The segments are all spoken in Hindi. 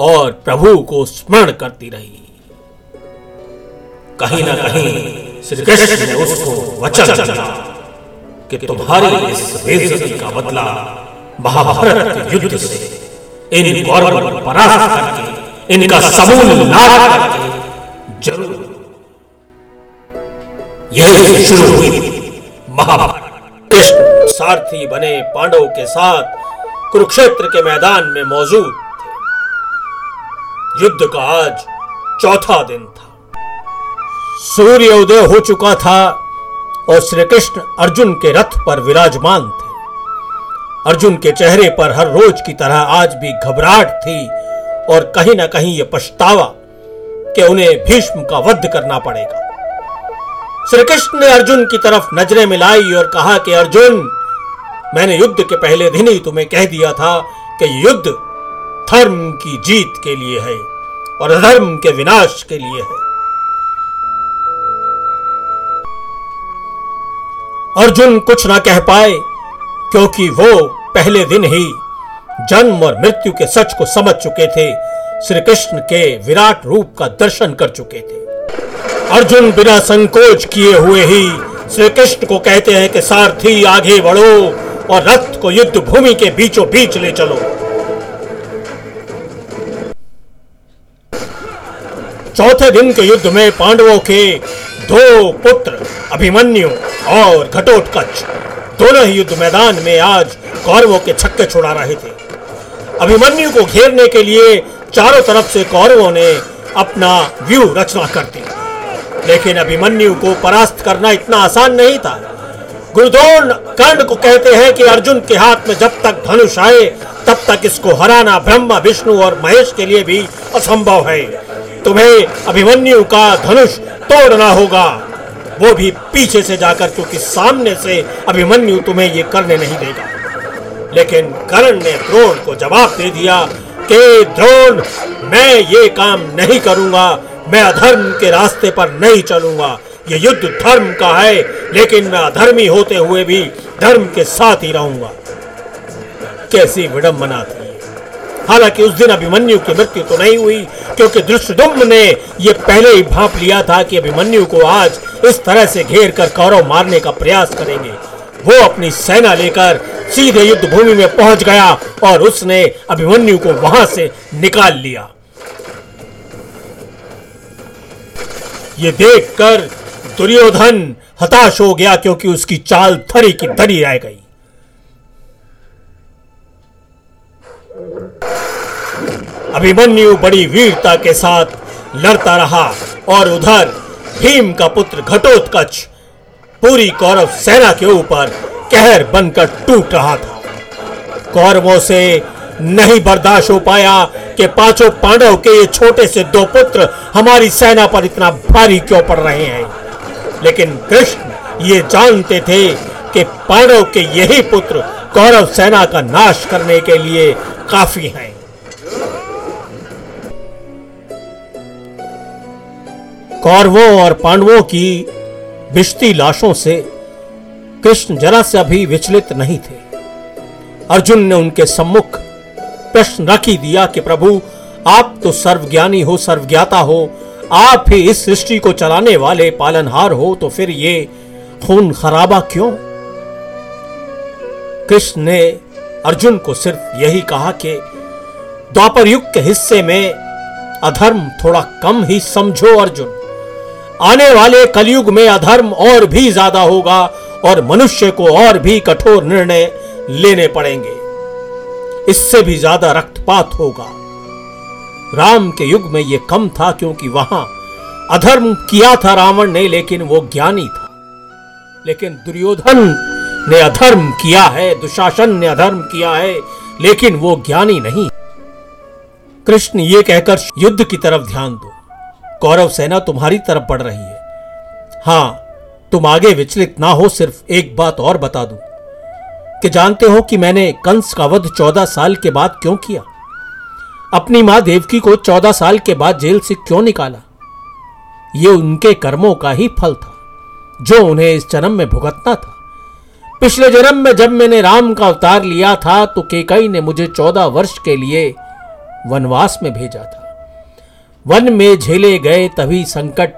और प्रभु को स्मरण करती रही। कहीं ना कहीं श्री कृष्ण ने उसको वचन दिया कि तुम्हारी इस बेइज्जती का बदला महाभारत के युद्ध से, इन गौरव को परास्त करके, इनका समूल नाश करके ज़रूर। यही शुरू हुई महाभारत। कृष्ण सारथी बने पांडवों के साथ कुरुक्षेत्र के मैदान में मौजूद युद्ध का आज चौथा दिन था। सूर्य उदय हो चुका था और श्री कृष्ण अर्जुन के रथ पर विराजमान थे। अर्जुन के चेहरे पर हर रोज की तरह आज भी घबराहट थी और कहीं ना कहीं यह पछतावा कि उन्हें भीष्म का वध करना पड़ेगा। श्री कृष्ण ने अर्जुन की तरफ़ नज़रें मिलाई और कहा कि अर्जुन, मैंने युद्ध के पहले दिन ही तुम्हें कह दिया था कि युद्ध धर्म की जीत के लिए है और अधर्म के विनाश के लिए है। अर्जुन कुछ ना कह पाए, क्योंकि वो पहले दिन ही जन्म और मृत्यु के सच को समझ चुके थे। श्री कृष्ण के विराट रूप का दर्शन कर चुके थे। अर्जुन बिना संकोच किए हुए ही श्री कृष्ण को कहते हैं कि सारथी आगे बढ़ो और रथ को युद्ध भूमि के बीचों बीच ले चलो। चौथे दिन के युद्ध में पांडवों के दो पुत्र अभिमन्यु और घटोत्कच दोनों ही युद्ध मैदान में आज कौरवों के छक्के छुड़ा रहे थे। अभिमन्यु को घेरने के लिए चारों तरफ़ से कौरवों ने अपना व्यू रचना कर दी। लेकिन अभिमन्यु को परास्त करना इतना आसान नहीं था। गुरुद्रोण कर्ण को कहते हैं कि अर्जुन के हाथ में जब तक धनुष आए, तब तक इसको हराना ब्रह्मा, विष्णु और महेश के लिए भी असंभव है। तुम्हें अभिमन्यु का धनुष तोड़ना होगा। वो भी पीछे से जाकर, क्योंकि सामने से अभिमन्यु तुम्हें ये करने नहीं देगा। लेकिन करण ने द्रोण को जवाब दे दिया कि, द्रोण, मैं ये काम नहीं करूँगा। मैं अधर्म के रास्ते पर नहीं चलूँगा। ये युद्ध धर्म का है, लेकिन मैं अधर्मी होते हुए भी धर्म के साथ ही रहूँगा। कैसी विडंबना थी। हालाँकि उस दिन अभिमन्यु की मृत्यु तो नहीं हुई, क्योंकि दृष्टुम्न ने यह पहले ही भाप लिया था कि अभिमन्यु को आज इस तरह से घेर कर कौरव मारने का प्रयास करेंगे। वो अपनी सेना लेकर सीधे युद्ध भूमि में पहुँच गया और उसने अभिमन्यु को वहाँ से निकाल लिया। ये देखकर दुर्योधन हताश हो गया क्योंकि उसकी चाल थरी की धरी रह गई। अभिमन्यु बड़ी वीरता के साथ लड़ता रहा और उधर भीम का पुत्र घटोत्कच पूरी कौरव सेना के ऊपर कहर बनकर टूट रहा था। कौरवों से नहीं बर्दाश्त हो पाया कि पाँचों पांडव के ये छोटे से दो पुत्र हमारी सेना पर इतना भारी क्यों पड़ रहे हैं? लेकिन कृष्ण ये जानते थे कि पांडव के यही पुत्र कौरव सेना का नाश करने के लिए काफ़ी हैं। कौरवों और पांडवों की बिश्ती लाशों से कृष्ण जरा से अभी विचलित नहीं थे। अर्जुन ने उनके सम्मुख प्रश्न रख ही दिया कि, प्रभु, आप तो सर्वज्ञानी हो, सर्वज्ञाता हो। आप ही इस सृष्टि को चलाने वाले पालनहार हो तो फिर ये खून खराबा क्यों? कृष्ण ने अर्जुन को सिर्फ़ यही कहा कि, द्वापर युग के हिस्से में अधर्म थोड़ा कम ही समझो, अर्जुन। आने वाले कलयुग में अधर्म और भी ज़्यादा होगा और मनुष्य को और भी कठोर निर्णय लेने पड़ेंगे। इससे भी ज़्यादा रक्तपात होगा। राम के युग में यह कम था क्योंकि वहाँ अधर्म किया था रावण ने, लेकिन वो ज्ञानी था। लेकिन दुर्योधन ने अधर्म किया है, दुशासन ने अधर्म किया है, लेकिन वो ज्ञानी नहीं। कृष्ण ये कहकर युद्ध की तरफ़ ध्यान दो। कौरव सेना तुम्हारी तरफ़ बढ़ रही है। हाँ, तुम आगे विचलित ना हो, सिर्फ़ एक बात और बता दूँ। कि जानते हो कि मैंने कंस का वध चौदह साल के बाद क्यों किया? अपनी माँ देवकी को चौदह साल के बाद जेल से क्यों निकाला? यह उनके कर्मों का ही फल था, जो उन्हें इस जन्म में भुगतना था। पिछले जन्म में जब मैंने राम का अवतार लिया था तो केकई ने मुझे चौदह वर्ष के लिए वनवास में भेजा था। वन में झेले गए तभी संकट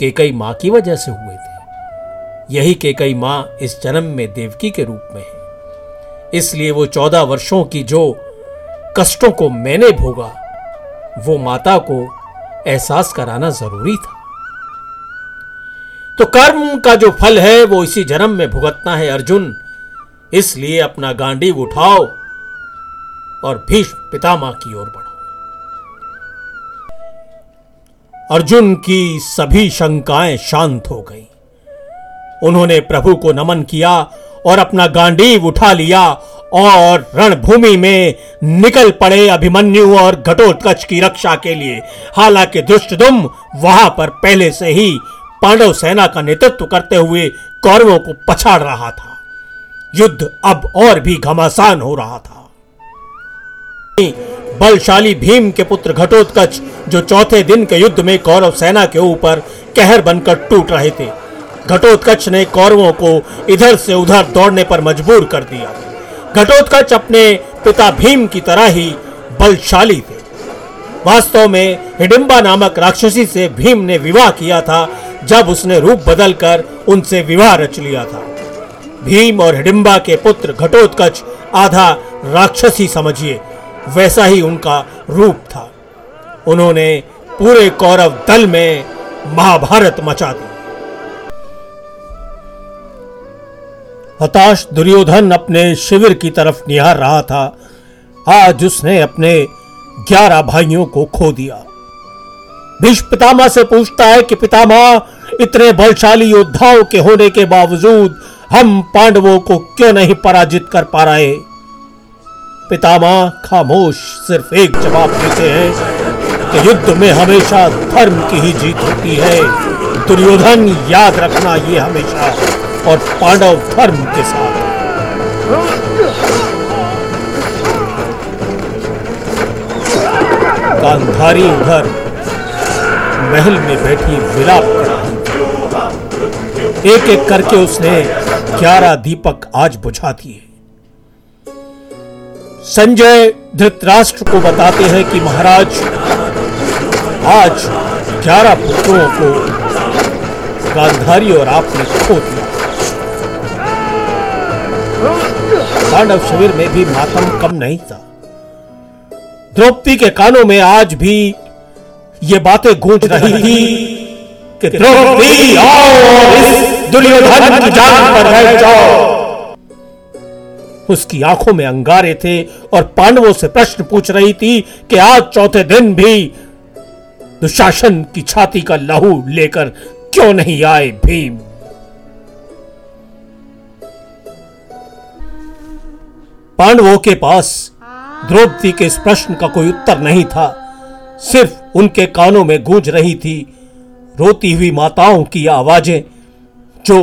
केकई माँ की वजह से हुए थे। यही केकई माँ इस जन्म में देवकी के रूप में है। इसलिए वो चौदह वर्षों की जो कष्टों को मैंने भोगा, वो माता को एहसास कराना ज़रूरी था। तो कर्म का जो फल है, वो इसी जन्म में भुगतना है, अर्जुन। इसलिए अपना गांडी उठाओ और भीष्म पितामह की ओर बढ़ो। अर्जुन की सभी शंकाएँ शांत हो गईं। उन्होंने प्रभु को नमन किया और अपना गांडीव उठा लिया और रणभूमि में निकल पड़े अभिमन्यु और घटोत्कच की रक्षा के लिए। हालाँकि दुष्टदुम वहाँ पर पहले से ही पांडव सेना का नेतृत्व करते हुए कौरवों को पछाड़ रहा था। युद्ध अब और भी घमासान हो रहा था। बलशाली भीम के पुत्र घटोत्कच, जो चौथे दिन के युद्ध में कौरव सेना के ऊपर कहर बनकर टूट रहे थे। घटोत्कच ने कौरवों को इधर से उधर दौड़ने पर मजबूर कर दिया। घटोत्कच अपने पिता भीम की तरह ही बलशाली थे। वास्तव में हिडिंबा नामक राक्षसी से भीम ने विवाह किया था, जब उसने रूप बदलकर उनसे विवाह रच लिया था। भीम और हिडिंबा के पुत्र घटोत्कच आधा राक्षसी समझिए वैसा ही उनका रूप था। उन्होंने पूरे कौरव दल में महाभारत मचा दी हताश दुर्योधन अपने शिविर की तरफ़ निहार रहा था। आज उसने अपने ग्यारह भाइयों को खो दिया। भीष्म पितामह से पूछता है कि पितामह, इतने बलशाली योद्धाओं के होने के बावजूद हम पांडवों को क्यों नहीं पराजित कर पा रहे? पितामह खामोश सिर्फ़ एक जवाब देते हैं कि युद्ध में हमेशा धर्म की ही जीत होती है। दुर्योधन याद रखना ये हमेशा और पांडव धर्म के साथ। गांधारी उधर महल में बैठी विलाप कर एक एक करके उसने ग्यारह दीपक आज बुझा दिए संजय धृतराष्ट्र को बताते हैं कि महाराज, आज ग्यारह पुत्रों को गांधारी और आपने खो दिया। पांडव शिविर में भी मातम कम नहीं था। द्रौपदी के कानों में आज भी ये बातें गूंज रही थी कि द्रौपदी आओ, इस दुर्योधन की जान पर बैठ जाओ। उसकी आँखों में अंगारे थे और पांडवों से प्रश्न पूछ रही थी कि आज चौथे दिन भी दुशासन की छाती का लहू लेकर क्यों नहीं आए भीम? पांडवों के पास द्रौपदी के इस प्रश्न का कोई उत्तर नहीं था। सिर्फ़ उनके कानों में गूंज रही थी रोती हुई माताओं की आवाज़ें जो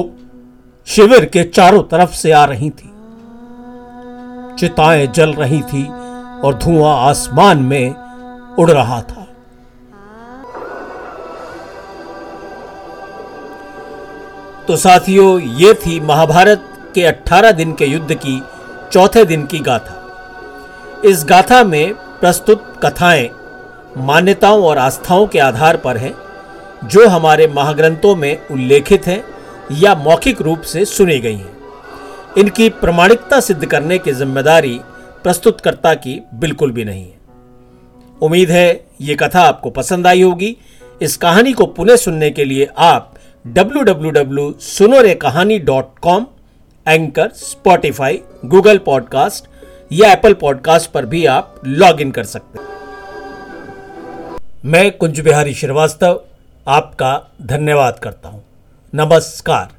शिविर के चारों तरफ़ से आ रही थी। चिताएँ जल रही थी और धुआँ आसमान में उड़ रहा था। तो साथियों, ये थी महाभारत के 18 दिन के युद्ध की चौथे दिन की गाथा। इस गाथा में प्रस्तुत कथाएँ मान्यताओं और आस्थाओं के आधार पर है, जो हमारे महाग्रंथों में उल्लेखित हैं या मौखिक रूप से सुनी गई हैं। इनकी प्रमाणिकता सिद्ध करने की ज़िम्मेदारी प्रस्तुतकर्ता की बिल्कुल भी नहीं है। उम्मीद है ये कथा आपको पसंद आई होगी। इस कहानी को पुनः सुनने के लिए आप www.sunorekahani.com Anchor, Spotify, Google podcast या एप्पल पॉडकास्ट पर भी आप लॉग इन कर सकते हैं। मैं कुंज बिहारी श्रीवास्तव, आपका धन्यवाद करता हूँ। नमस्कार।